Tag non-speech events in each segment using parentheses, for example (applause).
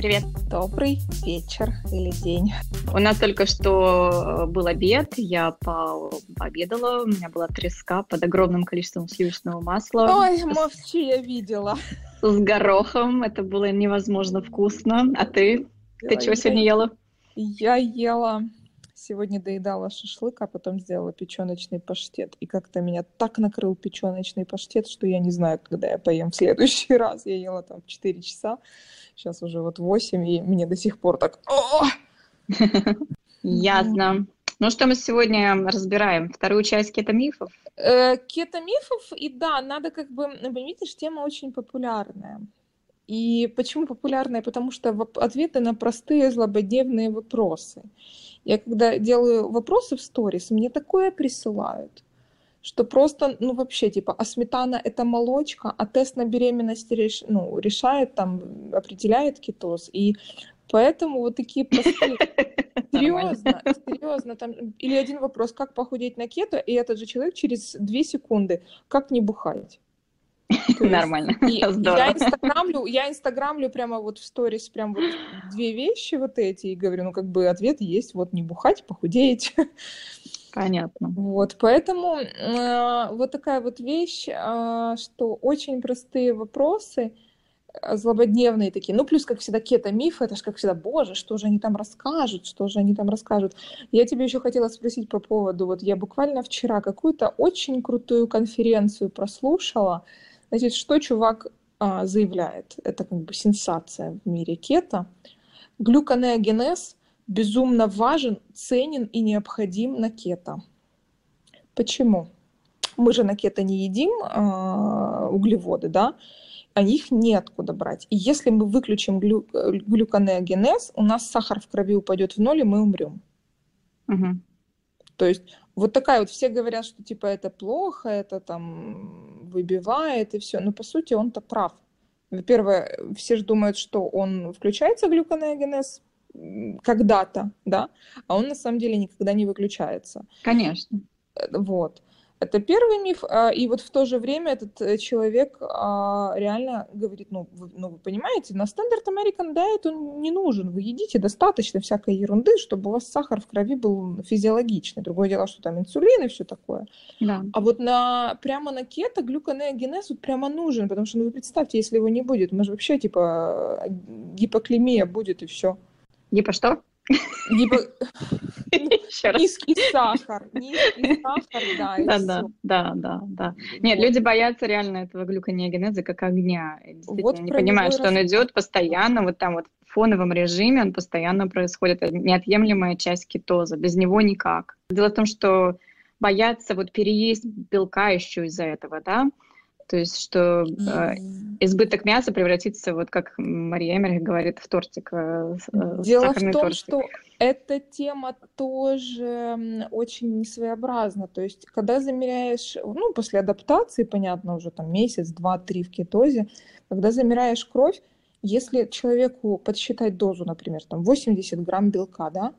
Привет. Добрый вечер или день. У нас только что э, был обед, я пообедала, у меня была треска под огромным количеством сливочного масла. Ой, мовчи, я видела. С горохом, это было невозможно вкусно. А ты? Ты чего сегодня ела? Я ела сегодня доедала шашлык, а потом сделала печеночный паштет. И как-то меня так накрыл печеночный паштет, что я не знаю, когда я поем в следующий (laughs) раз. Я ела там в 4 часа, сейчас уже вот 8, и мне до сих пор так... Ясно. Ну что мы сегодня разбираем? Вторую часть кетомифов? Э, кетомифов, и да, надо как бы... Видишь, тема очень популярная. И почему популярная? Потому что ответы на простые злободневные вопросы. Я когда делаю вопросы в сторис, мне такое присылают, что просто, ну вообще, типа, а сметана это молочка, а тест на беременность реш, ну, решает, там, определяет кетоз. И поэтому вот такие простые... (laughs) Серьезно, серьезно. Там... Или один вопрос, как похудеть на кето, и этот же человек через две секунды, как не бухать. Нормально. Я инстаграмлю, я инстаграмлю прямо вот в сторис прям вот две вещи вот эти и говорю, ну как бы ответ есть, вот не бухать, похудеть. Понятно. Вот, поэтому э, вот такая вот вещь, э, что очень простые вопросы, э, злободневные такие. Ну, плюс, как всегда, кето-мифы, это же, как всегда, боже, что же они там расскажут, что же они там расскажут. Я тебе еще хотела спросить по поводу, вот я буквально вчера какую-то очень крутую конференцию прослушала, Значит, что чувак а, заявляет? Это как бы сенсация в мире кето. Глюконеогенез безумно важен, ценен и необходим на кето. Почему? Мы же на кето не едим а, углеводы, да? а их неоткуда брать. И если мы выключим глю, глюконеогенез, у нас сахар в крови упадет в ноль, и мы умрем. Угу. То есть вот такая вот, все говорят, что типа это плохо, это там выбивает и все. Но по сути он-то прав. Во-первых, все же думают, что он включается глюконеогенез когда-то, да, а он на самом деле никогда не выключается. Конечно. Э, вот. Это первый миф, а, и вот в то же время этот э, человек а, реально говорит, ну вы, ну, вы понимаете, на стандарт American Diet он не нужен, вы едите достаточно всякой ерунды, чтобы у вас сахар в крови был физиологичный. Другое дело, что там инсулин и все такое. Да. А вот на, прямо на кето глюконеогенез вот прямо нужен, потому что, ну вы представьте, если его не будет, мы же вообще типа гипоклемия будет и все. Гипо что? Либо (laughs) низкий сахар, низкий сахар, да, да, да, да, да, да. Нет, люди боятся реально этого глюконеогенеза как огня. Действительно, вот не понимают, что он идет постоянно, вот там вот в фоновом режиме, он постоянно происходит, это неотъемлемая часть кетоза, без него никак. Дело в том, что боятся вот переесть белка еще из-за этого, да, то есть, что э, избыток мяса превратится, вот как Мария Эмерих говорит, в тортик. Э, э Дело в том, тортик. что эта тема тоже очень своеобразна. То есть, когда замеряешь, ну, после адаптации, понятно, уже там месяц, два, три в кетозе, когда замеряешь кровь, если человеку подсчитать дозу, например, там 80 грамм белка, да,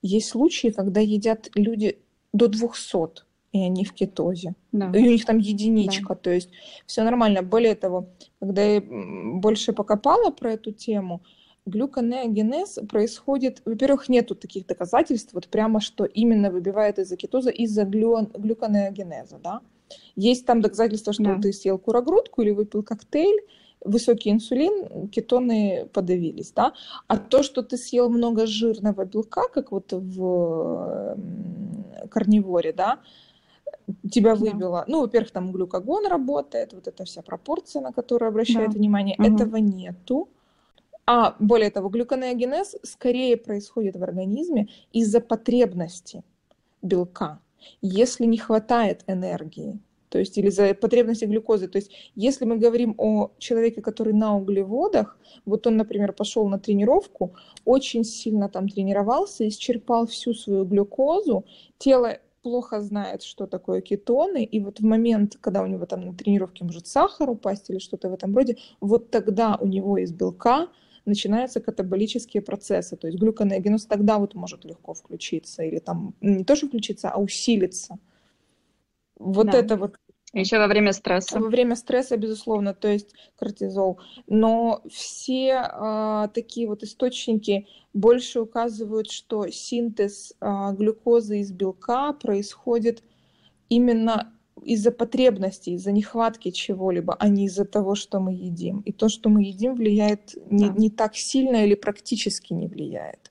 есть случаи, когда едят люди до 200 и они в кетозе. Да. И у них там единичка, да. то есть все нормально. Более того, когда я больше покопала про эту тему, глюконеогенез происходит, во-первых, нету таких доказательств, вот прямо что именно выбивает из-за кетоза из-за глю... глюконеогенеза, да. Есть там доказательства, что да. ты съел курогрудку или выпил коктейль, высокий инсулин, кетоны подавились, да. А то, что ты съел много жирного белка, как вот в карниворе, да, тебя выбило. Да. Ну, во-первых, там глюкогон работает, вот эта вся пропорция, на которую обращает да. внимание. Угу. Этого нету. А более того, глюконеогенез скорее происходит в организме из-за потребности белка, если не хватает энергии. То есть или за потребности глюкозы. То есть если мы говорим о человеке, который на углеводах, вот он, например, пошел на тренировку, очень сильно там тренировался, исчерпал всю свою глюкозу, тело плохо знает, что такое кетоны, и вот в момент, когда у него там на тренировке может сахар упасть или что-то в этом роде, вот тогда у него из белка начинаются катаболические процессы, то есть глюконеогенез тогда вот может легко включиться, или там не то, что включиться, а усилиться. Вот да. это вот Еще во время стресса. Во время стресса, безусловно, то есть кортизол. Но все э, такие вот источники больше указывают, что синтез э, глюкозы из белка происходит именно из-за потребности, из-за нехватки чего-либо, а не из-за того, что мы едим. И то, что мы едим, влияет не, не так сильно или практически не влияет.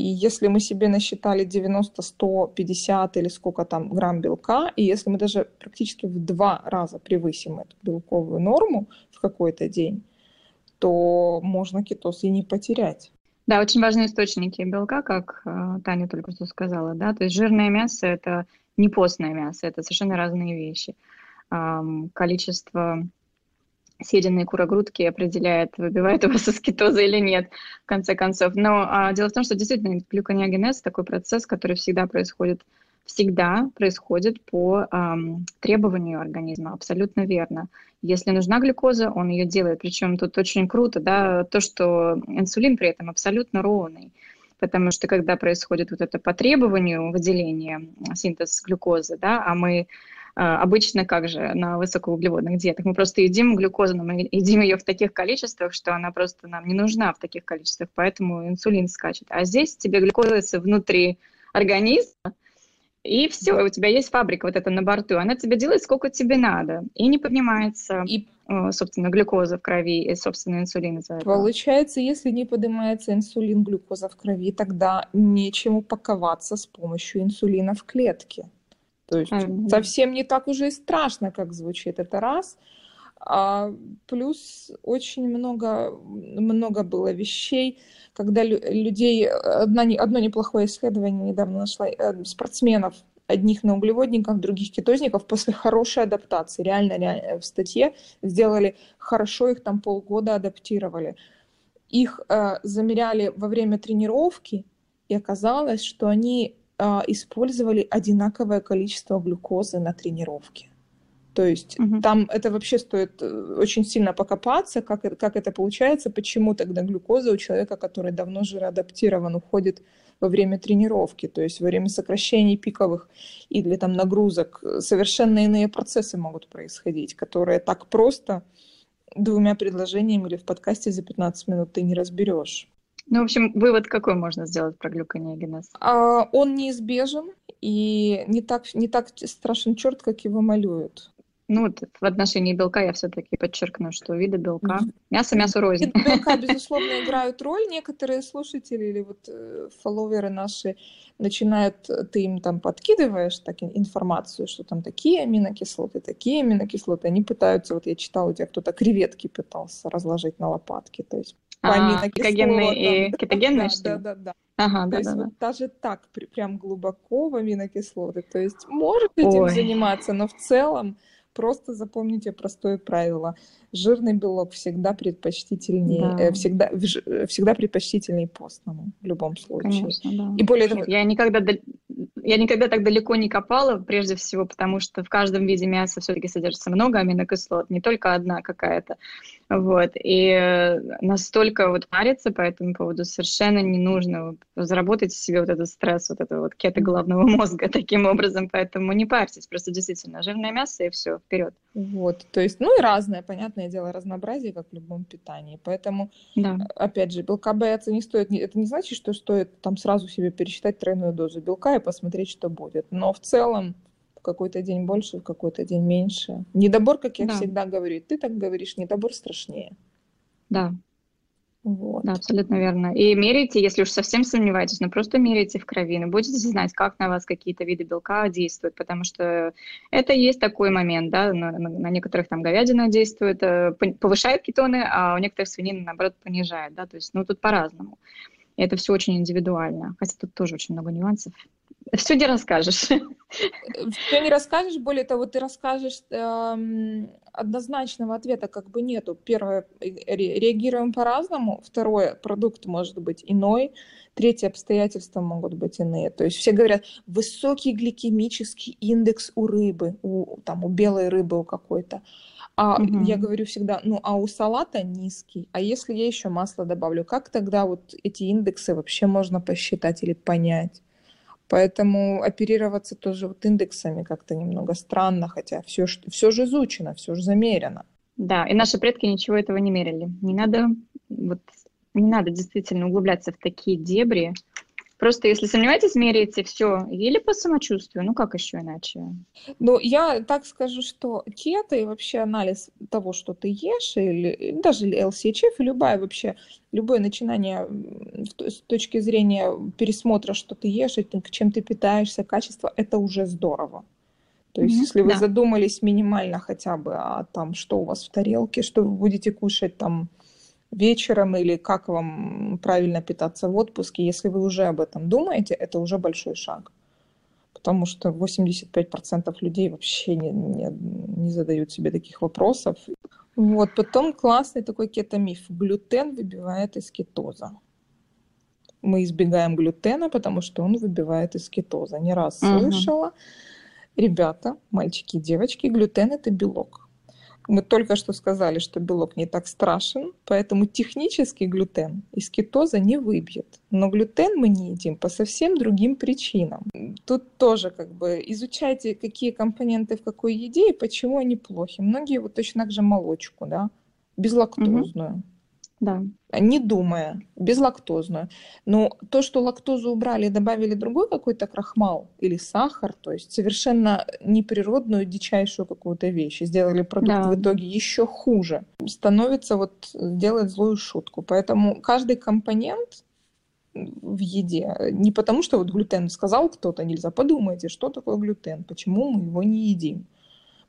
И если мы себе насчитали 90, 100, 50 или сколько там грамм белка, и если мы даже практически в два раза превысим эту белковую норму в какой-то день, то можно кетоз и не потерять. Да, очень важные источники белка, как э, Таня только что сказала, да, то есть жирное мясо – это не постное мясо, это совершенно разные вещи. Количество съеденные курогрудки определяет, выбивает у вас аскетоза или нет, в конце концов. Но а, дело в том, что действительно глюконеогенез такой процесс, который всегда происходит, всегда происходит по эм, требованию организма, абсолютно верно. Если нужна глюкоза, он ее делает. Причем тут очень круто, да, то, что инсулин при этом абсолютно ровный потому что когда происходит вот это по требованию выделения синтез глюкозы, да, а мы обычно как же на высокоуглеводных диетах мы просто едим глюкозу, но мы едим ее в таких количествах, что она просто нам не нужна в таких количествах, поэтому инсулин скачет. А здесь тебе глюкоза внутри организма, и все, у тебя есть фабрика вот эта на борту, она тебе делает сколько тебе надо, и не поднимается, и, э, собственно, глюкоза в крови и, собственно, инсулин из-за этого. Получается, если не поднимается инсулин, глюкоза в крови, тогда нечему паковаться с помощью инсулина в клетке. То есть mm-hmm. совсем не так уже и страшно, как звучит это раз. А плюс очень много, много было вещей, когда людей... Одно, одно неплохое исследование недавно нашла э, спортсменов, одних на углеводниках, других кетозников после хорошей адаптации. Реально, реально в статье сделали хорошо, их там полгода адаптировали. Их э, замеряли во время тренировки, и оказалось, что они использовали одинаковое количество глюкозы на тренировке. То есть угу. там это вообще стоит э, очень сильно покопаться, как, как это получается, почему тогда глюкоза у человека, который давно жироадаптирован, уходит во время тренировки, то есть во время сокращений пиковых или там нагрузок. Совершенно иные процессы могут происходить, которые так просто двумя предложениями или в подкасте за 15 минут ты не разберешь. Ну, в общем, вывод какой можно сделать про глюконеогенез? А, он неизбежен и не так, не так страшен черт, как его малюют. Ну, вот в отношении белка я все-таки подчеркну, что виды белка. Мясо, мясо рознь. Виды белка, (laughs) безусловно, играют роль. Некоторые слушатели или вот э, фолловеры наши начинают, э, ты им там подкидываешь так, информацию, что там такие аминокислоты, такие аминокислоты. Они пытаются, вот я читала, у тебя кто-то креветки пытался разложить на лопатки. То есть а, кетогенные и кетогенные, да, что да, да, да. Ага, то да, есть да, вот да. даже так, прям глубоко в аминокислоты. То есть может этим Ой. заниматься, но в целом просто запомните простое правило. Жирный белок всегда предпочтительнее, да. э, всегда, э, всегда предпочтительнее постному в любом случае. Конечно, да. И более того, я никогда, я никогда так далеко не копала, прежде всего, потому что в каждом виде мяса все-таки содержится много аминокислот, не только одна какая-то. Вот. И настолько вот париться по этому поводу совершенно не нужно. Заработайте себе вот этот стресс, вот это вот кето головного мозга (laughs) таким образом, поэтому не парьтесь, просто действительно жирное мясо и все, вперед. Вот, то есть, ну и разное, понятное дело, разнообразие, как в любом питании. Поэтому, да. опять же, белка бояться не стоит. Это не значит, что стоит там сразу себе пересчитать тройную дозу белка и посмотреть, что будет. Но в целом в какой-то день больше, в какой-то день меньше. Недобор, как я да. всегда говорю, ты так говоришь, недобор страшнее. Да, вот. Да, абсолютно верно. И меряйте, если уж совсем сомневаетесь, но ну, просто меряйте в крови, но ну, будете знать, как на вас какие-то виды белка действуют, потому что это есть такой момент, да, на, на некоторых там говядина действует, э, повышает кетоны, а у некоторых свинин, наоборот, понижает, да, то есть, ну, тут по-разному. И это все очень индивидуально, хотя тут тоже очень много нюансов. Все не расскажешь. Все не расскажешь, более того, ты расскажешь эм, однозначного ответа как бы нету. Первое, реагируем по-разному. Второе, продукт может быть иной. Третье, обстоятельства могут быть иные. То есть все говорят, высокий гликемический индекс у рыбы, у, там, у белой рыбы у какой-то. А угу. я говорю всегда, ну а у салата низкий. А если я еще масло добавлю, как тогда вот эти индексы вообще можно посчитать или понять? Поэтому оперироваться тоже вот индексами как-то немного странно, хотя все, все же изучено, все же замерено. Да, и наши предки ничего этого не мерили. Не надо, вот, не надо действительно углубляться в такие дебри, Просто если сомневаетесь, меряете все. Или по самочувствию, ну как еще иначе? Ну, я так скажу, что кето и вообще анализ того, что ты ешь, или даже LCHF, и любая вообще, любое начинание с точки зрения пересмотра, что ты ешь, и чем ты питаешься, качество, это уже здорово. То есть, mm-hmm, если вы да. задумались минимально хотя бы о том, что у вас в тарелке, что вы будете кушать там вечером или как вам правильно питаться в отпуске, если вы уже об этом думаете, это уже большой шаг. Потому что 85% людей вообще не, не, не задают себе таких вопросов. Вот, потом классный такой кетомиф. Глютен выбивает из кетоза. Мы избегаем глютена, потому что он выбивает из кетоза. Не раз uh-huh. слышала. Ребята, мальчики и девочки, глютен это белок. Мы только что сказали, что белок не так страшен, поэтому технически глютен из кетоза не выбьет. Но глютен мы не едим по совсем другим причинам. Тут тоже как бы изучайте, какие компоненты в какой еде и почему они плохи. Многие вот точно так же молочку, да, безлактозную. Угу да. не думая, безлактозную. Но то, что лактозу убрали и добавили другой какой-то крахмал или сахар, то есть совершенно неприродную, дичайшую какую-то вещь, и сделали продукт да. в итоге еще хуже, становится вот, делает злую шутку. Поэтому каждый компонент в еде. Не потому, что вот глютен сказал кто-то нельзя. Подумайте, что такое глютен, почему мы его не едим,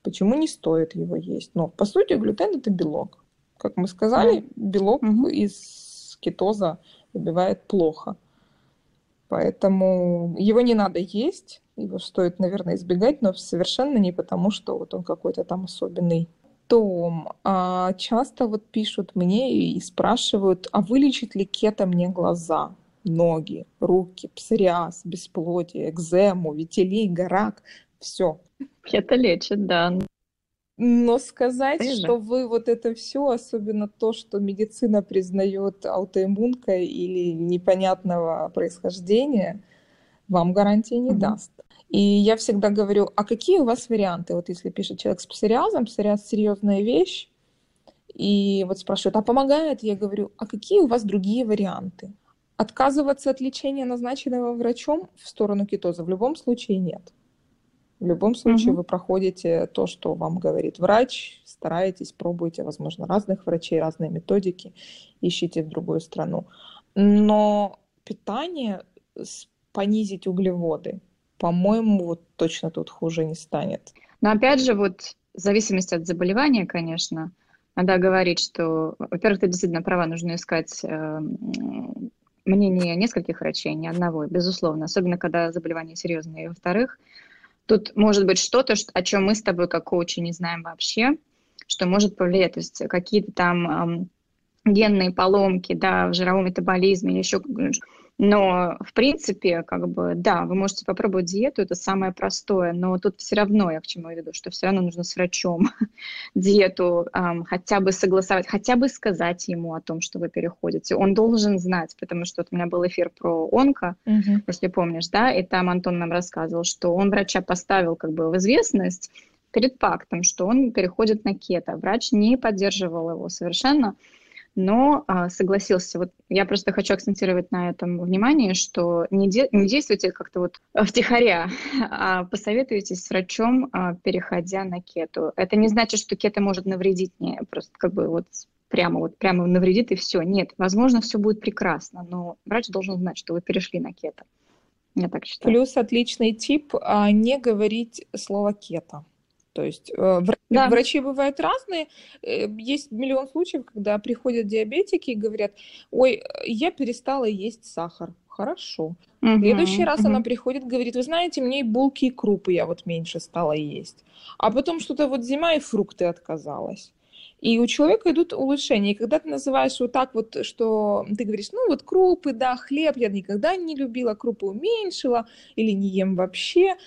почему не стоит его есть. Но по сути глютен это белок. Как мы сказали, белок из кетоза выбивает плохо. Поэтому его не надо есть, его стоит, наверное, избегать, но совершенно не потому, что вот он какой-то там особенный. Том, а часто вот пишут мне и спрашивают, а вылечит ли кето мне глаза, ноги, руки, псориаз, бесплодие, экзему, витилиго, рак, все. Кето лечит, да. Но сказать, Ты что вы вот это все, особенно то, что медицина признает аутоиммункой или непонятного происхождения, вам гарантии не mm-hmm. даст. И я всегда говорю, а какие у вас варианты? Вот если пишет человек с псориазом, псориаз серьезная вещь, и вот спрашивают, а помогает? Я говорю, а какие у вас другие варианты? Отказываться от лечения, назначенного врачом в сторону кетоза в любом случае нет. В любом случае угу. вы проходите то, что вам говорит врач, стараетесь, пробуете, возможно, разных врачей, разные методики, ищите в другую страну. Но питание, понизить углеводы, по-моему, вот точно тут хуже не станет. Но опять же, вот в зависимости от заболевания, конечно, надо говорить, что, во-первых, ты действительно права, нужно искать э, мнение нескольких врачей, не одного, безусловно, особенно когда заболевание серьезное. И во-вторых, Тут может быть что-то, о чем мы с тобой как коучи не знаем вообще, что может повлиять, то есть какие-то там генные поломки, да, в жировом метаболизме или еще но, в принципе, как бы, да, вы можете попробовать диету, это самое простое, но тут все равно, я к чему веду, что все равно нужно с врачом (laughs) диету эм, хотя бы согласовать, хотя бы сказать ему о том, что вы переходите. Он должен знать, потому что вот у меня был эфир про онко, uh-huh. если помнишь, да, и там Антон нам рассказывал, что он врача поставил как бы в известность перед фактом, что он переходит на кето. Врач не поддерживал его совершенно, но а, согласился. Вот я просто хочу акцентировать на этом внимание, что не, де, не действуйте как-то вот втихаря, (laughs) а посоветуйтесь с врачом, а, переходя на кету. Это не значит, что кето может навредить мне, просто как бы вот прямо вот прямо навредит и все. Нет, возможно, все будет прекрасно, но врач должен знать, что вы перешли на кето. Я так считаю. Плюс отличный тип а, не говорить слово кето. То есть э, да. врачи бывают разные. Э, есть миллион случаев, когда приходят диабетики и говорят, ой, я перестала есть сахар. Хорошо. Угу, в следующий раз угу. она приходит, говорит, вы знаете, мне и булки, и крупы я вот меньше стала есть. А потом что-то вот зима и фрукты отказалась. И у человека идут улучшения. И когда ты называешь вот так вот, что ты говоришь, ну вот крупы, да, хлеб, я никогда не любила, крупы уменьшила или не ем вообще,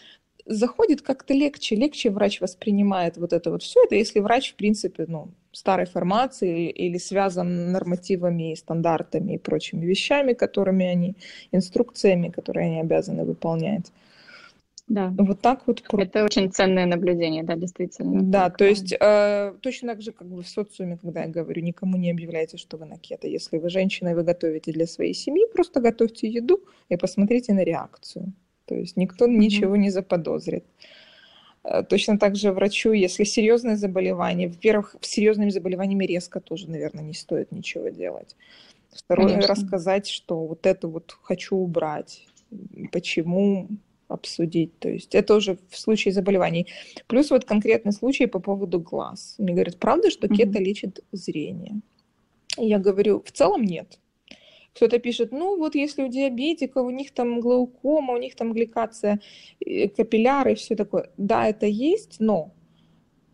заходит как-то легче, легче врач воспринимает вот это вот все это, если врач, в принципе, ну, старой формации или связан нормативами, стандартами и прочими вещами, которыми они, инструкциями, которые они обязаны выполнять. Да. Вот так вот. Это очень ценное наблюдение, да, действительно. Да, то есть э, точно так же, как бы в социуме, когда я говорю, никому не объявляйте, что вы на кето. Если вы женщина и вы готовите для своей семьи, просто готовьте еду и посмотрите на реакцию. То есть никто mm-hmm. ничего не заподозрит. Э, точно так же врачу, если серьезное заболевание, во-первых, с серьезными заболеваниями резко тоже, наверное, не стоит ничего делать. Второе, Конечно. рассказать, что вот это вот хочу убрать, почему обсудить. То есть это уже в случае заболеваний. Плюс вот конкретный случай по поводу глаз. Мне говорят, правда, что mm-hmm. кето лечит зрение? И я говорю, в целом нет. Кто-то пишет, ну вот если у диабетиков, у них там глаукома, у них там гликация э, капилляры и все такое. Да, это есть, но,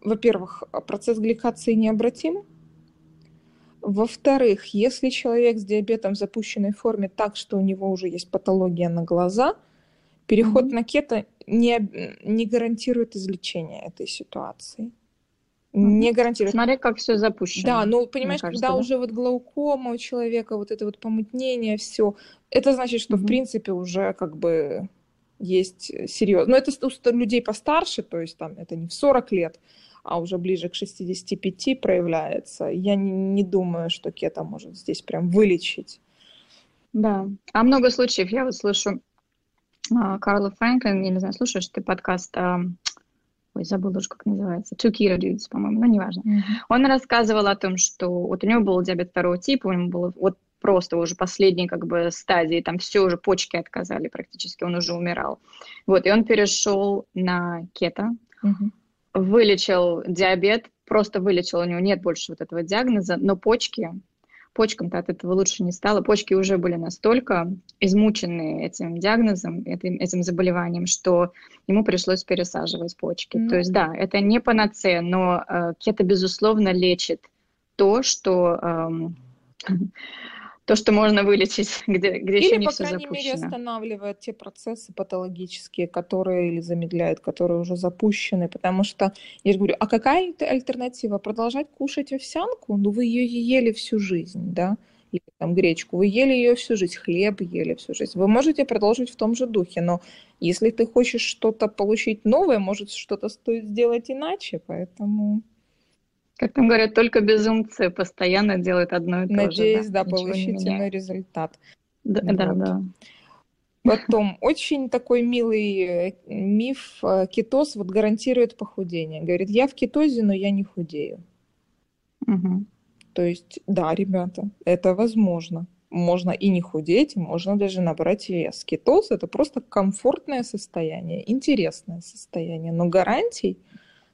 во-первых, процесс гликации необратим. Во-вторых, если человек с диабетом в запущенной форме так, что у него уже есть патология на глаза, переход mm-hmm. на кето не, не гарантирует излечение этой ситуации не гарантирует. Смотри, как все запущено. Да, ну понимаешь, кажется, когда да? уже вот глаукома у человека, вот это вот помутнение, все, это значит, что mm-hmm. в принципе уже как бы есть серьезно. Но это у людей постарше, то есть там это не в 40 лет, а уже ближе к 65 проявляется. Я не, не думаю, что кето может здесь прям вылечить. Да. А много случаев я вот слышу а, Карла Фрэнклин, я не знаю, слушаешь ты подкаст ой, забыла уже, как называется, Two Keto Dudes, по-моему, ну, неважно. Mm-hmm. Он рассказывал о том, что вот у него был диабет второго типа, у него было вот просто уже последней как бы стадии, там все уже почки отказали практически, он уже умирал. Вот, и он перешел на кето, mm-hmm. вылечил диабет, просто вылечил, у него нет больше вот этого диагноза, но почки почкам-то от этого лучше не стало. Почки уже были настолько измучены этим диагнозом, этим, этим заболеванием, что ему пришлось пересаживать почки. Mm-hmm. То есть да, это не панацея, но э, кето, безусловно, лечит то, что... Э, то, что можно вылечить, (laughs) где, где или, еще не по крайней запущено. мере, останавливает те процессы патологические, которые или замедляет, которые уже запущены, потому что, я же говорю, а какая альтернатива? Продолжать кушать овсянку? Ну, вы ее ели всю жизнь, да? Или там гречку, вы ели ее всю жизнь, хлеб ели всю жизнь. Вы можете продолжить в том же духе, но если ты хочешь что-то получить новое, может, что-то стоит сделать иначе, поэтому... Как там говорят, только безумцы постоянно делают одно и то Надеюсь, же. Надеюсь, да, да получить иной результат. Да, вот. да, да. Потом, очень такой милый э, миф, э, кетоз вот гарантирует похудение. Говорит, я в кетозе, но я не худею. Угу. То есть, да, ребята, это возможно. Можно и не худеть, можно даже набрать вес. Кетоз – это просто комфортное состояние, интересное состояние, но гарантий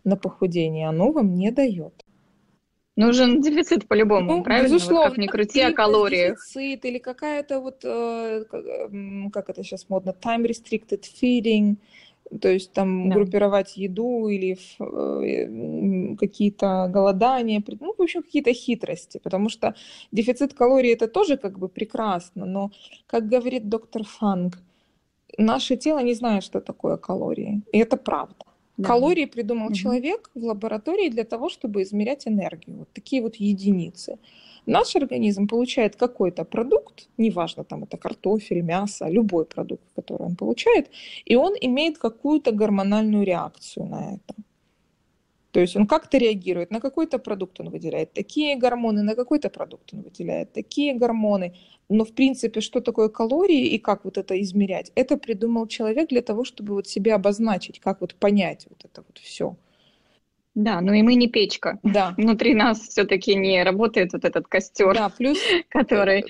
на похудение оно вам не дает. Нужен (laughs) дефицит по-любому, ну, правильно? Безусловно. Вот как ни крути о калориях. Дефицит или какая-то вот, э, как это сейчас модно, time restricted feeding, то есть там да. группировать еду или э, какие-то голодания, ну, в общем, какие-то хитрости, потому что дефицит калорий это тоже как бы прекрасно, но, как говорит доктор Фанг, наше тело не знает, что такое калории, и это правда. Да. Калории придумал угу. человек в лаборатории для того, чтобы измерять энергию. Вот такие вот единицы. Наш организм получает какой-то продукт, неважно, там это картофель, мясо, любой продукт, который он получает, и он имеет какую-то гормональную реакцию на это. То есть он как-то реагирует, на какой-то продукт он выделяет такие гормоны, на какой-то продукт он выделяет такие гормоны. Но в принципе, что такое калории и как вот это измерять, это придумал человек для того, чтобы вот себе обозначить, как вот понять вот это вот все. Да, но и мы не печка. Да. Внутри нас все-таки не работает вот этот костер, да, плюс, который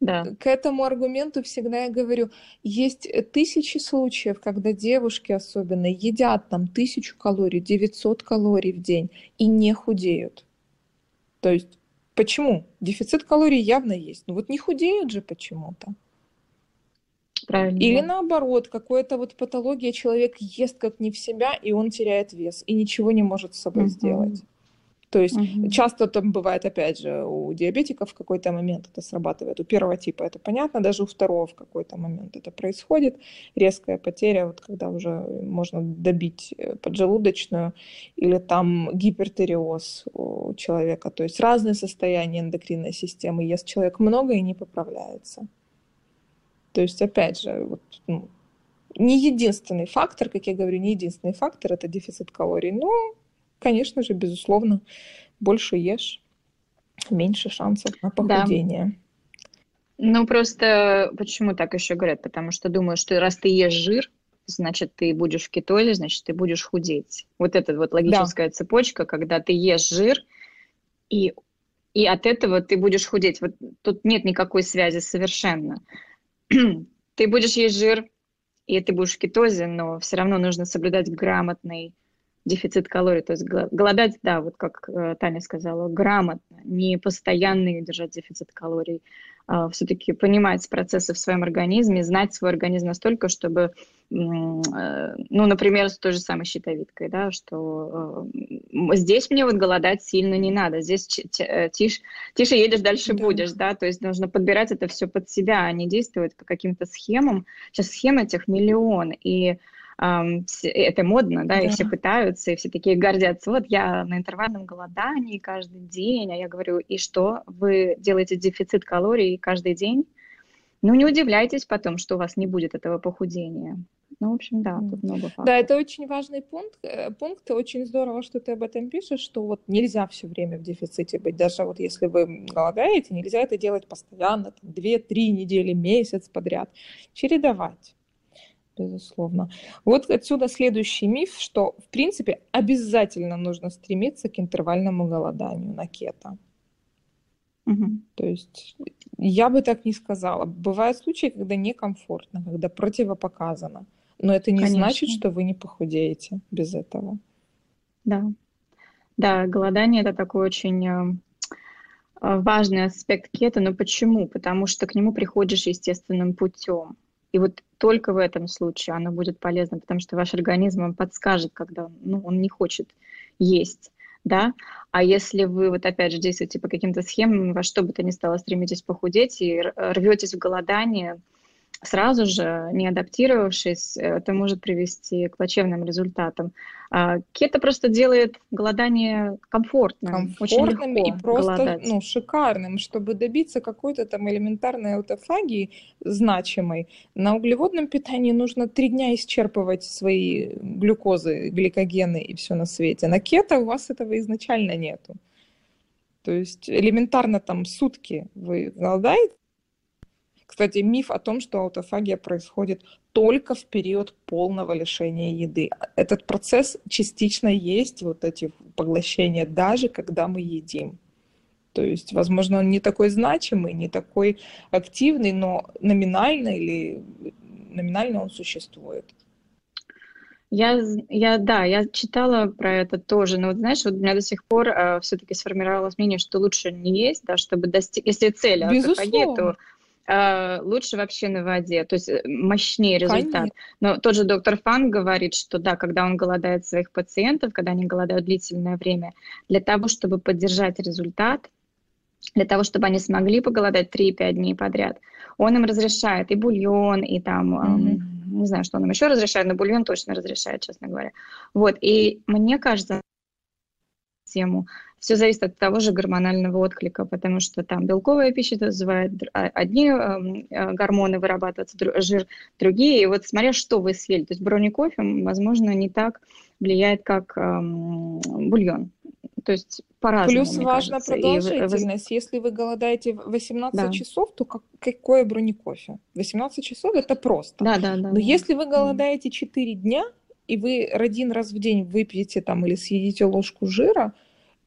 да. К этому аргументу всегда я говорю, есть тысячи случаев, когда девушки особенно едят там тысячу калорий, 900 калорий в день и не худеют. То есть почему? Дефицит калорий явно есть. Но вот не худеют же почему-то. Правильно. Или наоборот, какая-то вот патология, человек ест как не в себя, и он теряет вес, и ничего не может с собой угу. сделать. То есть угу. часто там бывает, опять же, у диабетиков в какой-то момент это срабатывает. У первого типа это понятно, даже у второго в какой-то момент это происходит. Резкая потеря, вот когда уже можно добить э, поджелудочную, или там гипертериоз у человека. То есть разные состояния эндокринной системы. Ест человек много и не поправляется. То есть, опять же, вот, ну, не единственный фактор, как я говорю, не единственный фактор это дефицит калорий, но конечно же, безусловно, больше ешь, меньше шансов на похудение. Да. Ну, просто почему так еще говорят? Потому что думаю, что раз ты ешь жир, значит, ты будешь в кетозе, значит, ты будешь худеть. Вот эта вот логическая да. цепочка, когда ты ешь жир, и, и от этого ты будешь худеть. Вот тут нет никакой связи совершенно. (clears throat) ты будешь есть жир, и ты будешь в кетозе, но все равно нужно соблюдать грамотный дефицит калорий, то есть голодать, да, вот как э, Таня сказала, грамотно, не постоянно держать дефицит калорий, а все-таки понимать процессы в своем организме, знать свой организм настолько, чтобы, э, ну, например, с той же самой щитовидкой, да, что э, здесь мне вот голодать сильно не надо, здесь тише, тише едешь, дальше да. будешь, да, то есть нужно подбирать это все под себя, а не действовать по каким-то схемам. Сейчас схем этих миллион, и это модно, да, да, и все пытаются, и все такие гордятся. Вот я на интервальном голодании каждый день, а я говорю, и что, вы делаете дефицит калорий каждый день? Ну, не удивляйтесь потом, что у вас не будет этого похудения. Ну, в общем, да, тут много фактов. Да, это очень важный пункт. Э, пункт. Очень здорово, что ты об этом пишешь, что вот нельзя все время в дефиците быть. Даже вот если вы голодаете, нельзя это делать постоянно, там, 2-3 недели, месяц подряд. Чередовать безусловно. Вот отсюда следующий миф, что, в принципе, обязательно нужно стремиться к интервальному голоданию на кето. Угу. То есть я бы так не сказала. Бывают случаи, когда некомфортно, когда противопоказано. Но это не Конечно. значит, что вы не похудеете без этого. Да. Да, голодание это такой очень э, важный аспект кето. Но почему? Потому что к нему приходишь естественным путем. И вот только в этом случае оно будет полезно, потому что ваш организм вам подскажет, когда ну, он не хочет есть. Да? А если вы вот опять же действуете по каким-то схемам, во что бы то ни стало стремитесь похудеть и рветесь в голодание, сразу же, не адаптировавшись, это может привести к плачевным результатам. А, кето просто делает голодание комфортным, комфортным очень и просто голодать. ну, шикарным, чтобы добиться какой-то там элементарной аутофагии значимой. На углеводном питании нужно три дня исчерпывать свои глюкозы, гликогены и все на свете. На кето у вас этого изначально нету. То есть элементарно там сутки вы голодаете, кстати, миф о том, что аутофагия происходит только в период полного лишения еды. Этот процесс частично есть, вот эти поглощения, даже когда мы едим. То есть, возможно, он не такой значимый, не такой активный, но номинально или номинально он существует. Я, я, да, я читала про это тоже, но вот знаешь, вот у меня до сих пор э, все-таки сформировалось мнение, что лучше не есть, да, чтобы достичь, если цель аутофагии, то э, лучше вообще на воде, то есть э, мощнее результат. Конечно. Но тот же доктор Фан говорит, что да, когда он голодает своих пациентов, когда они голодают длительное время, для того, чтобы поддержать результат, для того, чтобы они смогли поголодать 3-5 дней подряд, он им разрешает и бульон, и там, mm-hmm. эм, не знаю, что он им еще разрешает, но бульон точно разрешает, честно говоря. Вот, и мне кажется, тему все зависит от того же гормонального отклика, потому что там белковая пища вызывает а, одни эм, э, гормоны вырабатываться, жир другие. И вот смотря, что вы съели. То есть бронекофе, возможно, не так влияет, как эм, бульон. То есть по-разному, Плюс важна кажется. продолжительность. И... Если вы голодаете 18 да. часов, то как, какое бронекофе? 18 часов это просто. Да, да, да. Но да. если вы голодаете 4 дня, и вы один раз в день выпьете там или съедите ложку жира,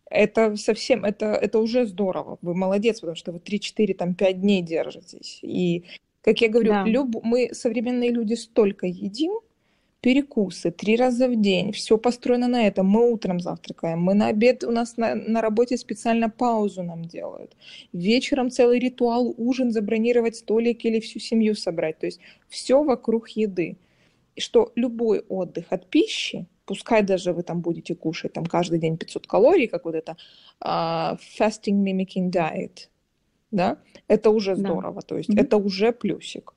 это совсем, это, это уже здорово. Вы молодец, потому что вы 3-4, там, 5 дней держитесь. И, как я говорю, да. люб... мы, современные люди, столько едим, перекусы три раза в день, все построено на этом. Мы утром завтракаем, мы на обед, у нас на, на работе специально паузу нам делают. Вечером целый ритуал, ужин, забронировать столик или всю семью собрать. То есть все вокруг еды. И что любой отдых от пищи пускай даже вы там будете кушать там каждый день 500 калорий, как вот это uh, fasting mimicking diet, да, это уже здорово, да. то есть mm-hmm. это уже плюсик.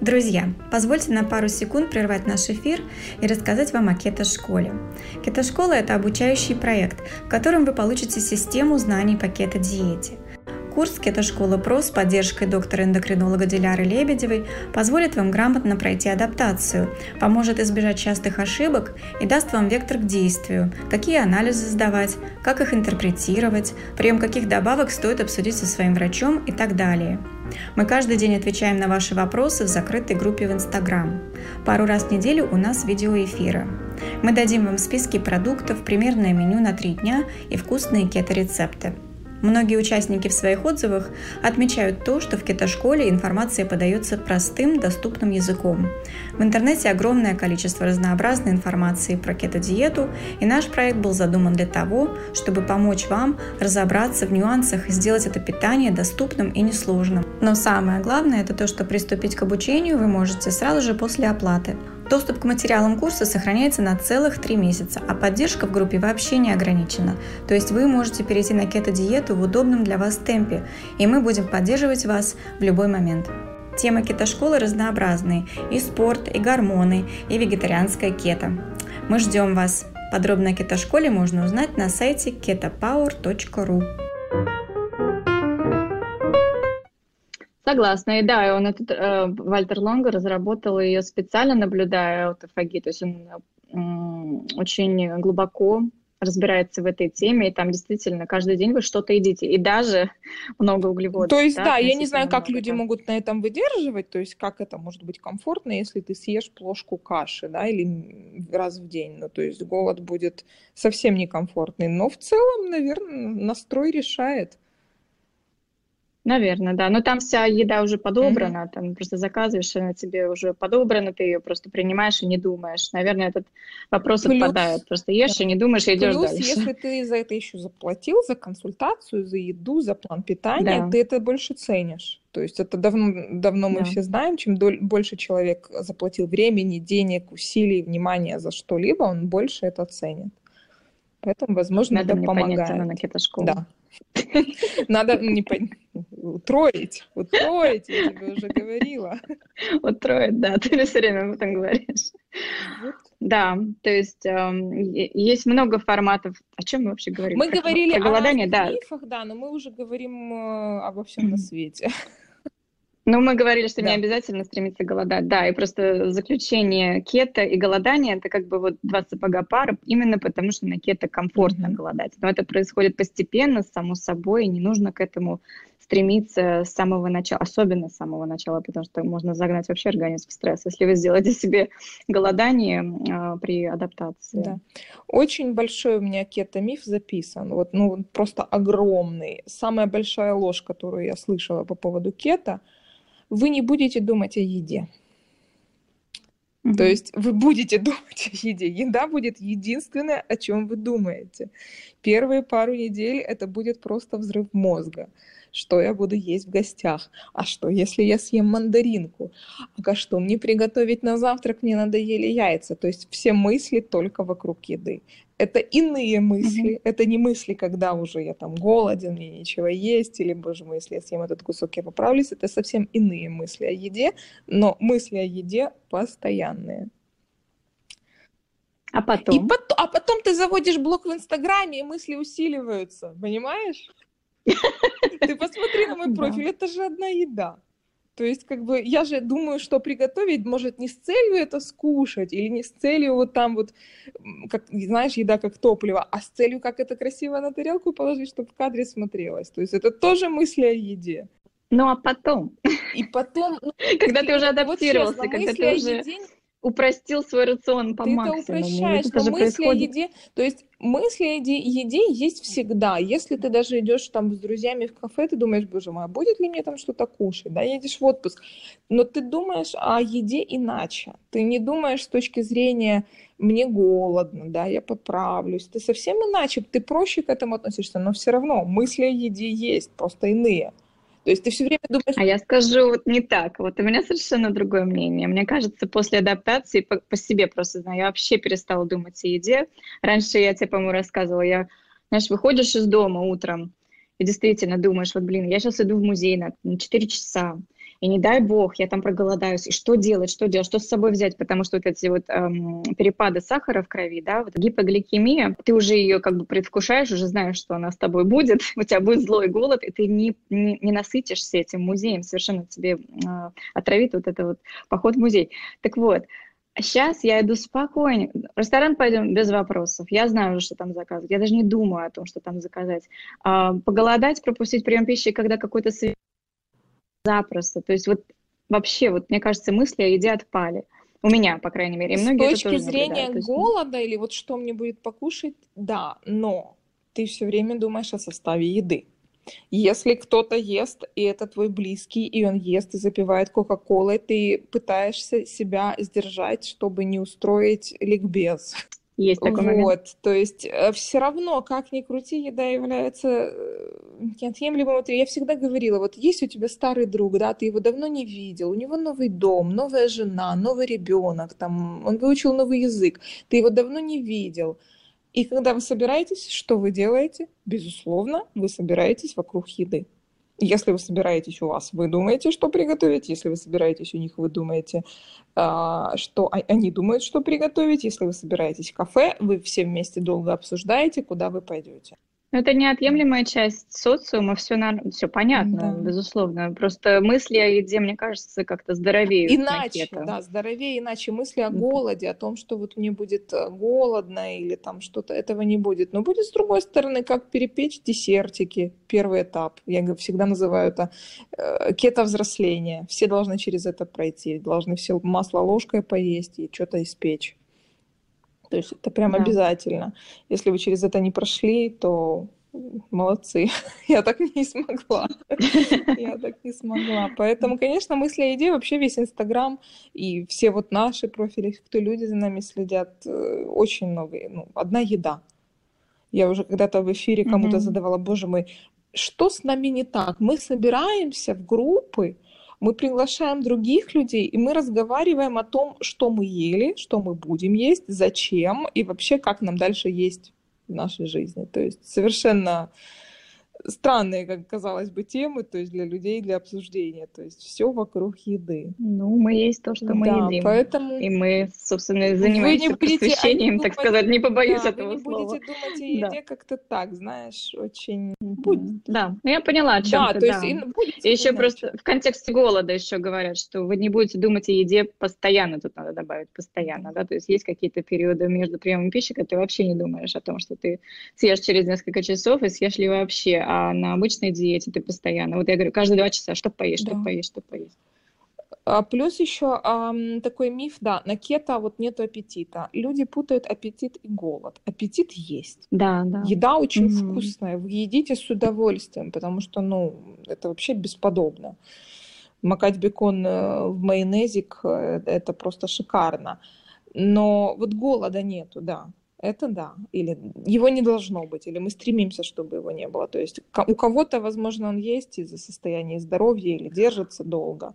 Друзья, позвольте на пару секунд прервать наш эфир и рассказать вам о кето-школе. Кето-школа – это обучающий проект, в котором вы получите систему знаний по кето-диете – Курс «Кето-школа ПРО» с поддержкой доктора-эндокринолога Диляры Лебедевой позволит вам грамотно пройти адаптацию, поможет избежать частых ошибок и даст вам вектор к действию, какие анализы сдавать, как их интерпретировать, прием каких добавок стоит обсудить со своим врачом и так далее. Мы каждый день отвечаем на ваши вопросы в закрытой группе в Инстаграм. Пару раз в неделю у нас видеоэфиры. Мы дадим вам списки продуктов, примерное меню на три дня и вкусные кето-рецепты. Многие участники в своих отзывах отмечают то, что в кетошколе информация подается простым, доступным языком. В интернете огромное количество разнообразной информации про кето-диету, и наш проект был задуман для того, чтобы помочь вам разобраться в нюансах и сделать это питание доступным и несложным. Но самое главное – это то, что приступить к обучению вы можете сразу же после оплаты. Доступ к материалам курса сохраняется на целых три месяца, а поддержка в группе вообще не ограничена. То есть вы можете перейти на кето-диету в удобном для вас темпе, и мы будем поддерживать вас в любой момент. Темы кето-школы разнообразные – и спорт, и гормоны, и вегетарианская кето. Мы ждем вас. Подробно о кето-школе можно узнать на сайте ketopower.ru. Согласна. И да, он этот э, Вальтер Лонго разработал ее специально, наблюдая аутофаги. То есть он э, очень глубоко разбирается в этой теме, и там действительно каждый день вы что-то едите, и даже много углеводов. То есть, да, да я не знаю, как люди там. могут на этом выдерживать, то есть как это может быть комфортно, если ты съешь плошку каши, да, или раз в день, ну, то есть голод будет совсем некомфортный, но в целом, наверное, настрой решает. Наверное, да. Но там вся еда уже подобрана, mm-hmm. там просто заказываешь, она тебе уже подобрана, ты ее просто принимаешь и не думаешь. Наверное, этот вопрос Плюс, отпадает. Просто ешь да. и не думаешь, и идешь Плюс, дальше. если ты за это еще заплатил, за консультацию, за еду, за план питания, да. ты это больше ценишь. То есть это давно, давно мы да. все знаем, чем доль, больше человек заплатил времени, денег, усилий, внимания за что-либо, он больше это ценит. Поэтому, возможно, Надо это помогает. Понять, на кетошколу. Да. Надо не утроить, утроить, я тебе уже говорила. Утроить, да, ты все время об этом говоришь. Да, то есть э, есть много форматов. О чем мы вообще говорим? Мы про, говорили про голодание, о да. мифах, да, но мы уже говорим э, обо всем на свете. Ну, мы говорили, что да. не обязательно стремиться голодать. Да, и просто заключение кето и голодания – это как бы вот два сапога пара, именно потому что на кето комфортно mm-hmm. голодать. Но это происходит постепенно, само собой, и не нужно к этому стремиться с самого начала, особенно с самого начала, потому что можно загнать вообще организм в стресс, если вы сделаете себе голодание э, при адаптации. Да. Очень большой у меня кето-миф записан, вот, ну, просто огромный. Самая большая ложь, которую я слышала по поводу кето – вы не будете думать о еде. Mm-hmm. То есть вы будете (laughs) думать о еде. Еда будет единственное, о чем вы думаете. Первые пару недель это будет просто взрыв мозга что я буду есть в гостях, а что, если я съем мандаринку, а что мне приготовить на завтрак, мне надоели яйца, то есть все мысли только вокруг еды. Это иные мысли, mm-hmm. это не мысли, когда уже я там голоден, мне нечего есть, или, боже мой, если я съем этот кусок, я поправлюсь, это совсем иные мысли о еде, но мысли о еде постоянные. А потом? И потом, а потом ты заводишь блог в Инстаграме, и мысли усиливаются, понимаешь? (laughs) Ты посмотри на мой профиль, это же одна еда. То есть, как бы, я же думаю, что приготовить может не с целью это скушать, или не с целью вот там вот, как, знаешь, еда как топливо, а с целью, как это красиво на тарелку положить, чтобы в кадре смотрелось. То есть это тоже мысли о еде. Ну, а потом? И потом... Ну, (laughs) когда ты уже адаптировался, вот когда ты уже... Еде упростил свой рацион по ты максимуму. Ты это упрощаешь, но мысли происходит... о еде, то есть мысли о еде, еде есть всегда. Если ты даже идешь там с друзьями в кафе, ты думаешь, боже мой, а будет ли мне там что-то кушать, да, едешь в отпуск, но ты думаешь о еде иначе. Ты не думаешь с точки зрения мне голодно, да, я поправлюсь. Ты совсем иначе, ты проще к этому относишься, но все равно мысли о еде есть, просто иные. То есть ты все время думаешь... А я скажу вот не так. Вот у меня совершенно другое мнение. Мне кажется, после адаптации по, по себе просто знаю, я вообще перестала думать о еде. Раньше я тебе, по-моему, рассказывала, я, знаешь, выходишь из дома утром и действительно думаешь, вот, блин, я сейчас иду в музей на, на 4 часа, и не дай бог, я там проголодаюсь, и что делать, что делать, что с собой взять, потому что вот эти вот эм, перепады сахара в крови, да, вот гипогликемия, ты уже ее как бы предвкушаешь, уже знаешь, что она с тобой будет, (laughs) у тебя будет злой голод, и ты не, не, не насытишься этим музеем, совершенно тебе э, отравит вот это вот поход в музей. Так вот, Сейчас я иду спокойно. В ресторан пойдем без вопросов. Я знаю уже, что там заказывать. Я даже не думаю о том, что там заказать. А, поголодать, пропустить прием пищи, когда какой-то запросто. То есть вот вообще, вот мне кажется, мысли о еде отпали. У меня, по крайней мере. И многие С точки зрения есть... голода или вот что мне будет покушать, да, но ты все время думаешь о составе еды. Если кто-то ест, и это твой близкий, и он ест и запивает Кока-Колой, ты пытаешься себя сдержать, чтобы не устроить ликбез. Есть такой вот, момент. То есть э, все равно, как ни крути, еда является э, неотъемлемым. Я всегда говорила, вот есть у тебя старый друг, да, ты его давно не видел, у него новый дом, новая жена, новый ребенок, там, он выучил новый язык, ты его давно не видел. И когда вы собираетесь, что вы делаете? Безусловно, вы собираетесь вокруг еды. Если вы собираетесь у вас, вы думаете, что приготовить. Если вы собираетесь у них, вы думаете, а, что они думают, что приготовить. Если вы собираетесь в кафе, вы все вместе долго обсуждаете, куда вы пойдете. Ну, это неотъемлемая часть социума, все, на... все понятно, да. безусловно. Просто мысли о еде, мне кажется, как-то здоровее. Иначе, да, здоровее, иначе мысли о голоде, о том, что вот мне будет э, голодно или там что-то, этого не будет. Но будет, с другой стороны, как перепечь десертики, первый этап. Я всегда называю это э, кето-взросление. Все должны через это пройти, должны все масло ложкой поесть и что-то испечь. То есть это прям да. обязательно. Если вы через это не прошли, то молодцы. (laughs) Я так не смогла. (laughs) Я так не смогла. Поэтому, конечно, мысли о еде, вообще весь Инстаграм и все вот наши профили, кто люди за нами следят, э, очень много. Ну, одна еда. Я уже когда-то в эфире кому-то задавала, боже мой, что с нами не так? Мы собираемся в группы, мы приглашаем других людей, и мы разговариваем о том, что мы ели, что мы будем есть, зачем и вообще как нам дальше есть в нашей жизни. То есть совершенно странные, как казалось бы, темы, то есть для людей, для обсуждения. То есть все вокруг еды. Ну, мы есть то, что мы да, едим. Поэтому... И мы, собственно, занимаемся вы не просвещением, думать, так сказать, не побоюсь да, этого вы не слова. будете думать о (laughs) еде да. как-то так, знаешь, очень... Будет. Да, ну я поняла, о чем да, ты, то есть да. И еще просто в контексте голода еще говорят, что вы не будете думать о еде постоянно, тут надо добавить постоянно, да, то есть есть какие-то периоды между приемом пищи, когда ты вообще не думаешь о том, что ты съешь через несколько часов и съешь ли вообще, а на обычной диете ты постоянно. Вот я говорю, каждые два часа, что поесть, да. что поесть, что поесть. А плюс еще а, такой миф, да, на кето вот нету аппетита. Люди путают аппетит и голод. Аппетит есть. Да, да. Еда очень угу. вкусная. Вы едите с удовольствием, потому что, ну, это вообще бесподобно. Макать бекон э, в майонезик э, – это просто шикарно. Но вот голода нету, да. Это да. Или его не должно быть, или мы стремимся, чтобы его не было. То есть у кого-то, возможно, он есть из-за состояния здоровья или держится долго,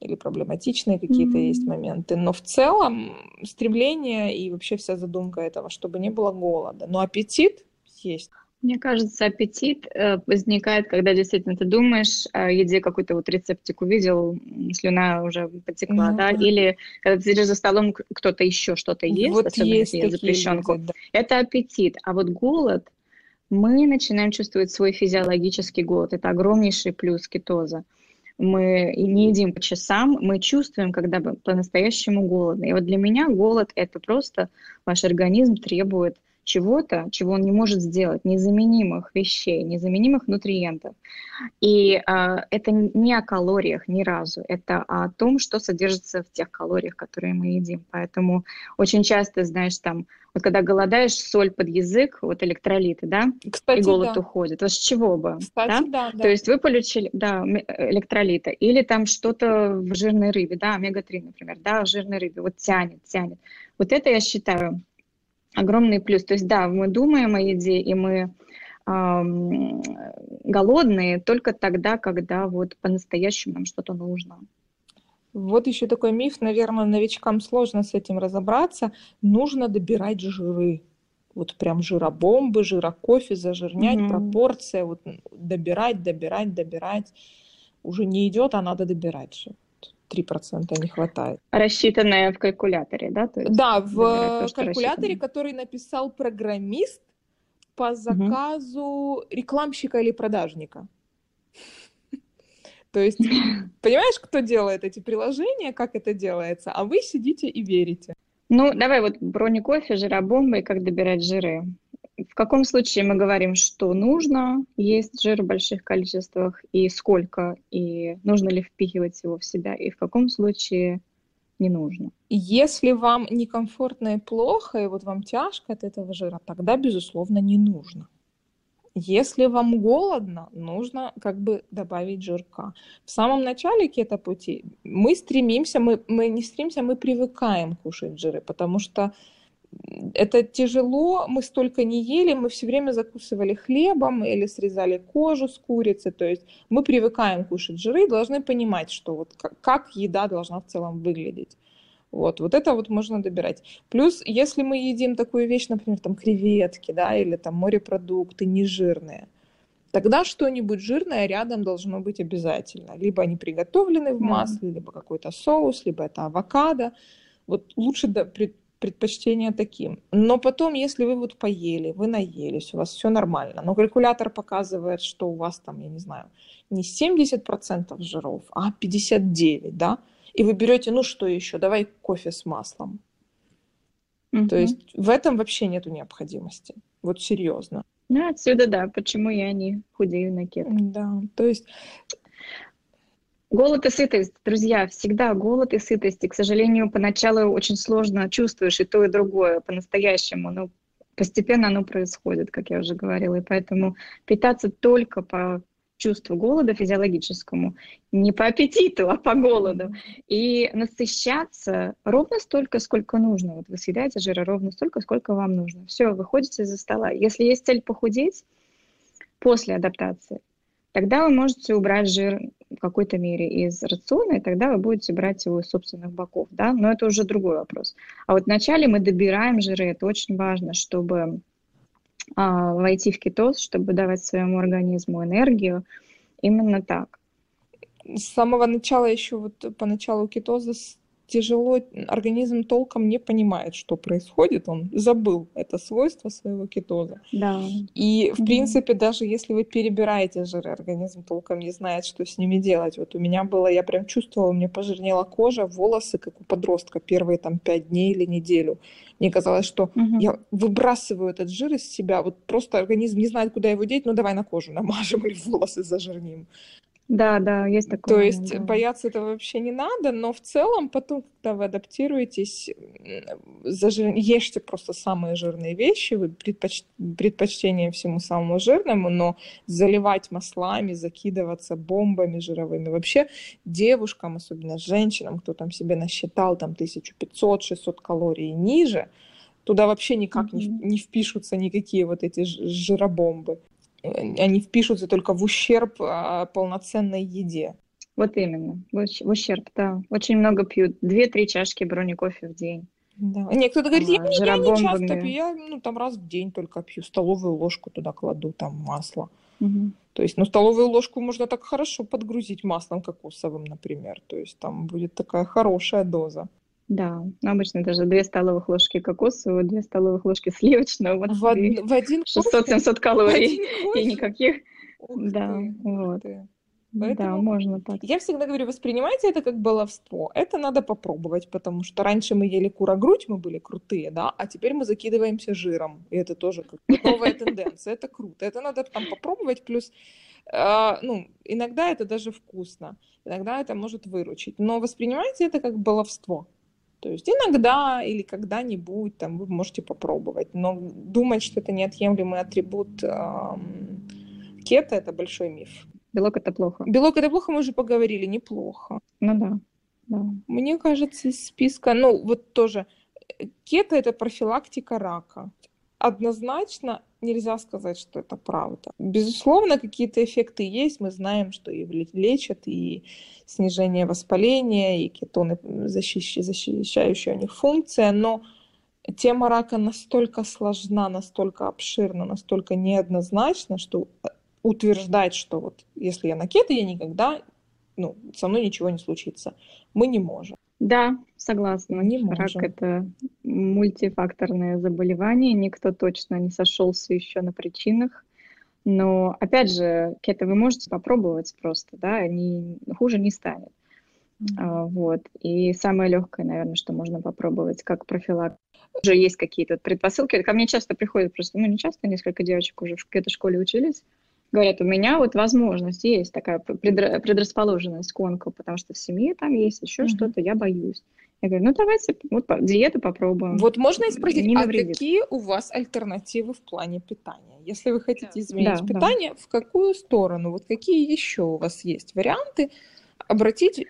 или проблематичные какие-то mm-hmm. есть моменты. Но в целом стремление и вообще вся задумка этого, чтобы не было голода. Но аппетит есть. Мне кажется, аппетит э, возникает, когда действительно ты думаешь о еде, какой-то вот рецептик увидел, слюна уже потекла, ну, да? да, или когда ты сидишь за столом, кто-то еще что-то ест, вот особенно есть если запрещенку. Люди, да. Это аппетит. А вот голод, мы начинаем чувствовать свой физиологический голод. Это огромнейший плюс кетоза. Мы не едим по часам, мы чувствуем, когда по-настоящему голодны. И вот для меня голод – это просто ваш организм требует чего-то, чего он не может сделать, незаменимых вещей, незаменимых нутриентов. И э, это не о калориях ни разу, это о том, что содержится в тех калориях, которые мы едим. Поэтому очень часто, знаешь, там, вот когда голодаешь, соль под язык, вот электролиты, да, Кстати, и голод да. уходит. Вот с чего бы? Кстати, да? Да, да. То есть вы получили, да, электролиты, или там что-то в жирной рыбе, да, омега-3, например, да, в жирной рыбе, вот тянет, тянет. Вот это я считаю огромный плюс. То есть, да, мы думаем о еде, и мы голодные только тогда, когда вот по-настоящему нам что-то нужно. Вот еще такой миф, наверное, новичкам сложно с этим разобраться. Нужно добирать жиры. Вот прям жиробомбы, жирокофе, зажирнять, mm-hmm. пропорция, вот добирать, добирать, добирать. Уже не идет, а надо добирать же. 3% не хватает. Рассчитанное в калькуляторе, да? То есть да, в то, калькуляторе, который написал программист по заказу угу. рекламщика или продажника. То есть, (laughs) понимаешь, кто делает эти приложения, как это делается, а вы сидите и верите. Ну, давай вот бронекофе, жиробомба и как добирать жиры. В каком случае мы говорим, что нужно есть жир в больших количествах и сколько, и нужно ли впихивать его в себя, и в каком случае не нужно. Если вам некомфортно и плохо, и вот вам тяжко от этого жира, тогда, безусловно, не нужно. Если вам голодно, нужно как бы добавить жирка. В самом начале кето-пути мы стремимся, мы, мы не стремимся, мы привыкаем кушать жиры, потому что это тяжело, мы столько не ели, мы все время закусывали хлебом или срезали кожу с курицы, то есть мы привыкаем кушать жиры, должны понимать, что вот как, как еда должна в целом выглядеть. Вот, вот это вот можно добирать. Плюс, если мы едим такую вещь, например, там креветки, да, или там морепродукты нежирные, тогда что-нибудь жирное рядом должно быть обязательно. Либо они приготовлены в масле, либо какой-то соус, либо это авокадо. Вот лучше да, предпочтение таким. Но потом, если вы вот поели, вы наелись, у вас все нормально, но калькулятор показывает, что у вас там, я не знаю, не 70% жиров, а 59%, да, и вы берете, ну что еще, давай кофе с маслом. Угу. То есть в этом вообще нету необходимости. Вот серьезно. Ну, отсюда, да, почему я не худею на кето. Да, то есть... Голод и сытость, друзья, всегода голод и сытость. И, к сожалению, поначалу очень сложно чувствуешь и то, и другое по-настоящему. Но постепенно оно происходит, как я уже говорила. И поэтому питаться только по чувству голода физиологическому, не по аппетиту, а по голоду. И насыщаться ровно столько, сколько нужно. Вот вы съедаете жира ровно столько, сколько вам нужно. Все, выходите из-за стола. Если есть цель похудеть после адаптации, тогда вы можете убрать жир в какой-то мере из рациона, и тогда вы будете брать его из собственных боков, да, но это уже другой вопрос. А вот вначале мы добираем жиры, это очень важно, чтобы а, войти в кетоз, чтобы давать своему организму энергию. Именно так. С самого начала еще вот по началу кетоза тяжело, организм толком не понимает, что происходит, он забыл это свойство своего кетоза. Да. И, в mm-hmm. принципе, даже если вы перебираете жиры, организм толком не знает, что с ними делать. Вот у меня было, я прям чувствовала, у меня пожирнела кожа, волосы, как у подростка, первые там пять дней или неделю. Мне казалось, что mm-hmm. я выбрасываю этот жир из себя, вот просто организм не знает, куда его деть, ну давай на кожу намажем или волосы зажирним. Да, да, есть такое. То есть да. бояться этого вообще не надо, но в целом потом, когда вы адаптируетесь, зажир... ешьте просто самые жирные вещи, вы предпоч... предпочтение всему самому жирному, но заливать маслами, закидываться бомбами жировыми. Вообще девушкам, особенно женщинам, кто там себе насчитал там 1500-600 калорий ниже, туда вообще никак mm-hmm. не, не впишутся никакие вот эти жиробомбы они впишутся только в ущерб а, полноценной еде. Вот именно, в ущерб, да. Очень много пьют. Две-три чашки брони кофе в день. Да. Не, кто-то говорит, я, а, я не часто пью, я ну, там раз в день только пью, столовую ложку туда кладу, там масло. Угу. То есть, ну, столовую ложку можно так хорошо подгрузить маслом кокосовым, например. То есть там будет такая хорошая доза. Да, обычно даже две столовых ложки кокосового, две столовых ложки сливочного. Вот в, од... в один 600-700 калорий (laughs) и никаких. Ух да, ты, вот. Ты. Поэтому да, можно так. Я всегда говорю, воспринимайте это как баловство. Это надо попробовать, потому что раньше мы ели кура-грудь, мы были крутые, да, а теперь мы закидываемся жиром. И это тоже как новая (laughs) тенденция. Это круто. Это надо там попробовать. Плюс, э, ну, иногда это даже вкусно. Иногда это может выручить. Но воспринимайте это как баловство. То есть иногда или когда-нибудь там вы можете попробовать, но думать, что это неотъемлемый атрибут эм, кето, это большой миф. Белок это плохо. Белок это плохо, мы уже поговорили, неплохо. Ну да. да. Мне кажется, из списка, ну вот тоже, кето это профилактика рака. Однозначно нельзя сказать, что это правда. Безусловно, какие-то эффекты есть. Мы знаем, что и лечат, и снижение воспаления, и кетоны, защищающая у них функция, но тема рака настолько сложна, настолько обширна, настолько неоднозначна, что утверждать, что вот если я на кето, я никогда, ну, со мной ничего не случится, мы не можем. Да, согласна. Не Рак это мультифакторное заболевание, никто точно не сошелся еще на причинах. Но, опять же, кето вы можете попробовать просто, да, не, хуже не станет. Mm-hmm. А, вот. И самое легкое, наверное, что можно попробовать, как профилактика. Уже есть какие-то предпосылки. Ко мне часто приходят просто, ну, не часто, несколько девочек уже в кето-школе учились, говорят, у меня вот возможность есть такая предрасположенность к онко, потому что в семье там есть еще mm-hmm. что-то, я боюсь. Я говорю, ну давайте вот диету попробуем. Вот можно и спросить, не а какие у вас альтернативы в плане питания? Если вы хотите изменить да, питание, да. в какую сторону? Вот какие еще у вас есть варианты? Обратить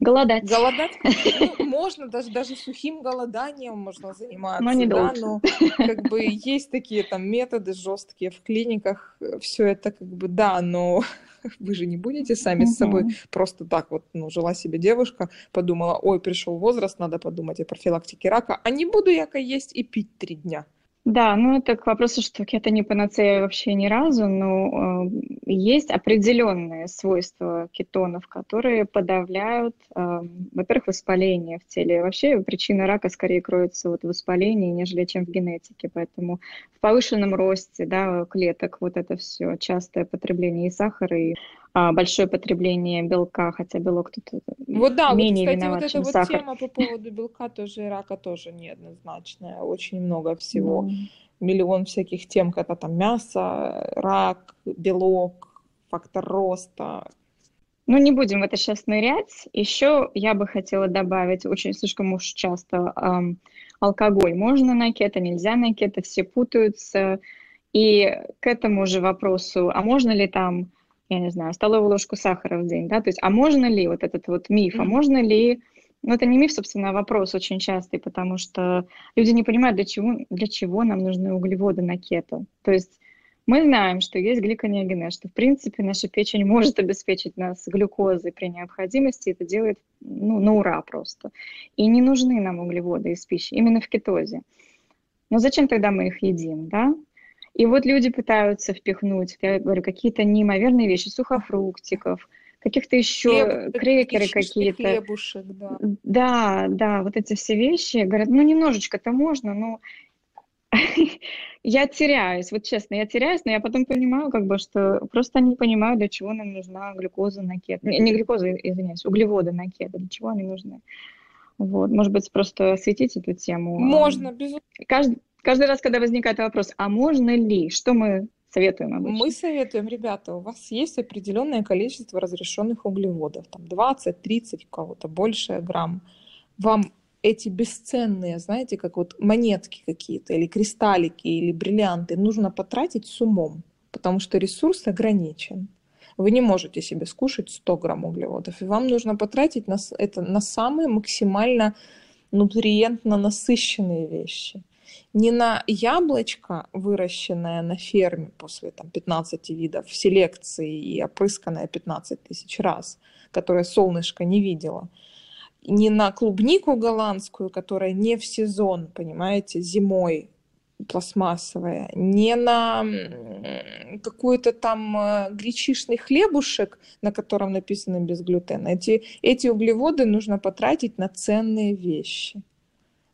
Голодать. Голодать ну, (laughs) можно, даже, даже сухим голоданием можно заниматься. Но не да, но (laughs) как бы есть такие там методы жесткие в клиниках, все это как бы да, но (laughs) вы же не будете сами с собой просто так вот, ну, жила себе девушка, подумала, ой, пришел возраст, надо подумать о профилактике рака, а не буду я есть и пить три дня. Да, ну это к вопросу, что это не панацея вообще ни разу, но э, есть определенные свойства кетонов, которые подавляют, э, во-первых, воспаление в теле. Вообще причина рака скорее кроется вот в воспалении, нежели чем в генетике. Поэтому в повышенном росте да, клеток вот это все, частое потребление и сахара, и большое потребление белка, хотя белок тут э, вот да, менее вот, кстати, виноват, вот эта вот сахар. тема по поводу белка тоже и рака тоже неоднозначная. Очень много (laughs) всего. Mm. Миллион всяких тем, когда там мясо, рак, белок, фактор роста. Ну, не будем в это сейчас нырять. Еще я бы хотела добавить, очень слишком уж часто эм, алкоголь. Можно на кето, нельзя на кето, все путаются. И к этому же вопросу, а можно ли там я не знаю, столовую ложку сахара в день, да, то есть, а можно ли вот этот вот миф, а можно ли, ну, это не миф, собственно, а вопрос очень частый, потому что люди не понимают, для чего, для чего нам нужны углеводы на кето, то есть мы знаем, что есть гликонеогенез, что, в принципе, наша печень может обеспечить нас глюкозой при необходимости, это делает, ну, на ура просто. И не нужны нам углеводы из пищи, именно в кетозе. Но зачем тогда мы их едим, да? И вот люди пытаются впихнуть, я говорю, какие-то неимоверные вещи, сухофруктиков, каких-то еще Хлеб, крекеры какие-то. Хлебушек, да. Да, да, вот эти все вещи. Говорят, ну немножечко-то можно, но (laughs) я теряюсь, вот честно, я теряюсь, но я потом понимаю, как бы, что просто не понимаю, для чего нам нужна глюкоза на кето. Не, не глюкоза, извиняюсь, углеводы на кето, для чего они нужны. Вот, может быть, просто осветить эту тему. Можно, безусловно. Каждый, Каждый раз, когда возникает вопрос, а можно ли, что мы советуем обычно? Мы советуем, ребята, у вас есть определенное количество разрешенных углеводов, там 20-30, у кого-то больше грамм. Вам эти бесценные, знаете, как вот монетки какие-то, или кристаллики, или бриллианты, нужно потратить с умом, потому что ресурс ограничен. Вы не можете себе скушать 100 грамм углеводов, и вам нужно потратить на, это на самые максимально нутриентно насыщенные вещи – не на яблочко, выращенное на ферме после там, 15 видов селекции и опрысканное 15 тысяч раз, которое солнышко не видело, не на клубнику голландскую, которая не в сезон, понимаете, зимой пластмассовая, не на какой-то там э, гречишный хлебушек, на котором написано без глютена. Эти, эти углеводы нужно потратить на ценные вещи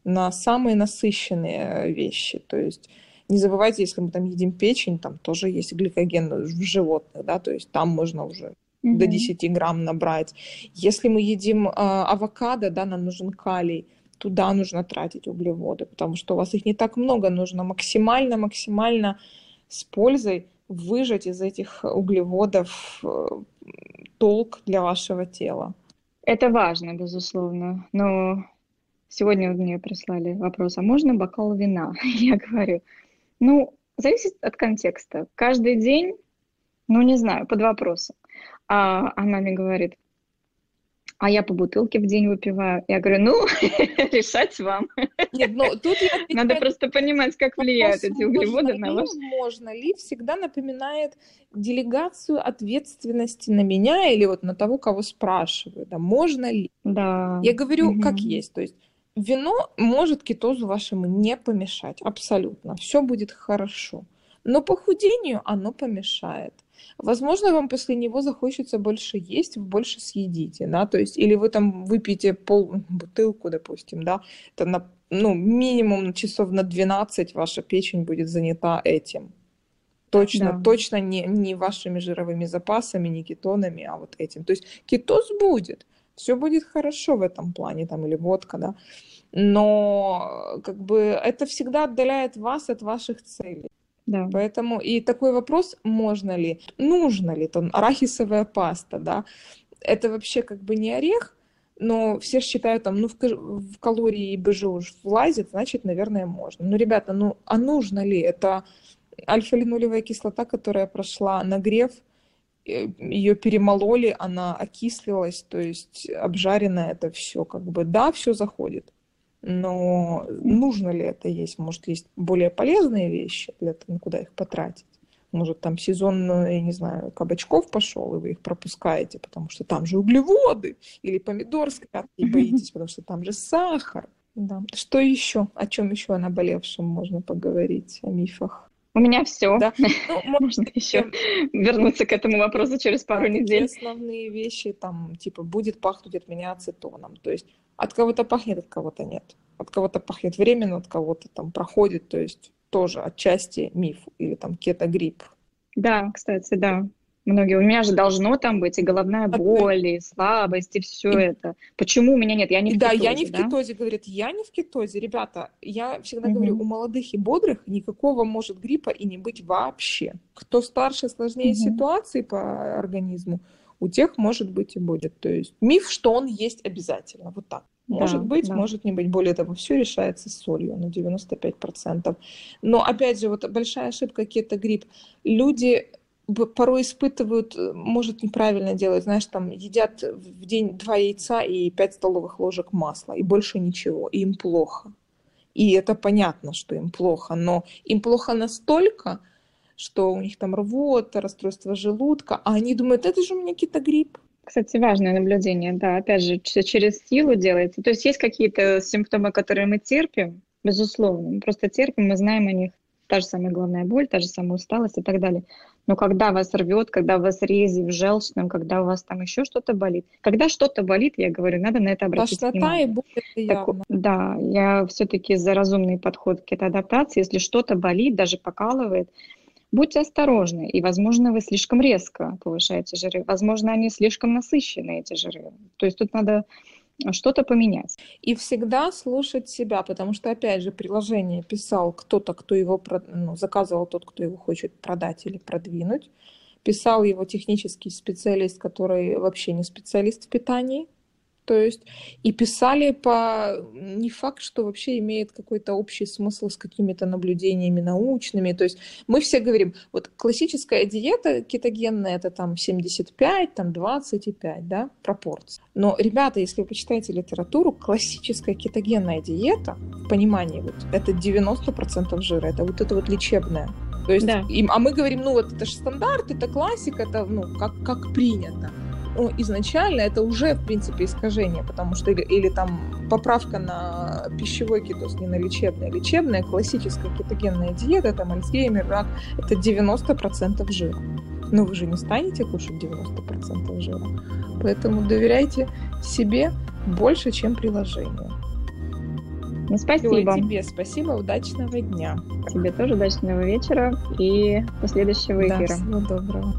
на самые насыщенные вещи. То есть не забывайте, если мы там едим печень, там тоже есть гликоген в животных, да, то есть там можно уже mm-hmm. до 10 грамм набрать. Если мы едим э, авокадо, да, нам нужен калий, туда нужно тратить углеводы, потому что у вас их не так много, нужно максимально-максимально с пользой выжать из этих углеводов э, толк для вашего тела. Это важно, безусловно, но Сегодня мне прислали вопрос, а можно бокал вина? (laughs) Я говорю, ну, зависит от контекста. Каждый день, ну, не знаю, под вопросом. А она мне говорит, а я по бутылке в день выпиваю. Я говорю, ну, (laughs) решать вам. Нет, ну тут я (laughs) Надо просто понимать, как влияют эти углеводы на ваш... Можно ли всегда напоминает делегацию ответственности на меня или вот на того, кого спрашиваю, да, можно ли? Да. Я говорю, угу. как есть, то есть вино может кетозу вашему не помешать, абсолютно, все будет хорошо, но похудению оно помешает. Возможно, вам после него захочется больше есть, больше съедите, да, то есть, или вы там выпьете пол бутылку, допустим, да, это на, ну, минимум часов на 12 ваша печень будет занята этим. Точно, да. точно не, не вашими жировыми запасами, не кетонами, а вот этим. То есть кетоз будет, все будет хорошо в этом плане, там, или водка, да, но как бы это всегда отдаляет вас от ваших целей. Да. Поэтому и такой вопрос, можно ли, нужно ли там арахисовая паста, да, это вообще как бы не орех, но все считают там, ну, в, в калории БЖ уж влазит, значит, наверное, можно. Ну, ребята, ну, а нужно ли? Это альфа-линолевая кислота, которая прошла нагрев, ее перемололи, она окислилась, то есть обжаренное это все, как бы, да, все заходит. Но нужно ли это есть? Может, есть более полезные вещи для того, куда их потратить? Может, там сезон, я не знаю, кабачков пошел, и вы их пропускаете, потому что там же углеводы, или помидор с и боитесь, потому что там же сахар. Да. Что еще? О чем еще о наболевшем можно поговорить, о мифах? У меня все. Да. (laughs) Ну, можно еще вернуться к этому вопросу через пару недель. Основные вещи, там, типа, будет пахнуть от меня ацетоном. То есть от кого-то пахнет, от кого-то нет. От кого-то пахнет временно, от кого-то там проходит, то есть тоже отчасти миф или там кетогрипп. Да, кстати, да. Многие. У меня же должно там быть и головная боль, и слабость, и все это. Почему у меня нет? Я не в да, кетозе. Да, я не в кетозе, говорит, я не в кетозе. Ребята, я всегда угу. говорю, у молодых и бодрых никакого может гриппа и не быть вообще. Кто старше, сложнее угу. ситуации по организму, у тех может быть и будет. То есть миф, что он есть обязательно. Вот так. Может да, быть, да. может не быть. Более того, все решается с солью на 95%. Но, опять же, вот большая ошибка кетогрипп. Люди порой испытывают, э, может, неправильно делать, знаешь, там едят в день два яйца и пять столовых ложек масла, и больше ничего, и им плохо. И это понятно, что им плохо, но им плохо настолько, что у них там рвота, расстройство желудка, а они думают, это же у меня кетогрипп. Кстати, важное наблюдение, да, опять же, через силу делается. То есть есть какие-то симптомы, которые мы терпим, безусловно, мы просто терпим, мы знаем о них, та же самая головная боль, та же самая усталость и так далее. Но когда вас рвет, когда у вас рези в желчном, когда у вас там еще что-то болит, когда что-то болит, я говорю, надо на это обратить Тошнота внимание. и боль так, Да, я все-таки за разумный подход к этой адаптации. Если что-то болит, даже покалывает, Будьте осторожны, и, возможно, вы слишком резко повышаете жиры, возможно, они слишком насыщены, эти жиры. То есть тут надо что-то поменять. И всегда слушать себя, потому что, опять же, приложение писал кто-то, кто его ну, заказывал, тот, кто его хочет продать или продвинуть. Писал его технический специалист, который вообще не специалист в питании, то есть и писали по не факт, что вообще имеет какой-то общий смысл с какими-то наблюдениями научными. То есть мы все говорим, вот классическая диета кетогенная это там 75, там 25, да, пропорций. Но, ребята, если вы почитаете литературу, классическая кетогенная диета, в понимании вот, это 90% жира, это вот это вот лечебная. То есть, да. им, а мы говорим, ну вот это же стандарт, это классика, это ну как, как принято ну, изначально это уже, в принципе, искажение, потому что или, или там поправка на пищевой кетоз, не на лечебный, а лечебная, классическая кетогенная диета, там альцгеймер, рак, это 90% жира. Но вы же не станете кушать 90% жира. Поэтому доверяйте себе больше, чем приложению. Ну, спасибо. Всего тебе спасибо, удачного дня. Тебе тоже удачного вечера и до следующего эфира. Да, всего доброго.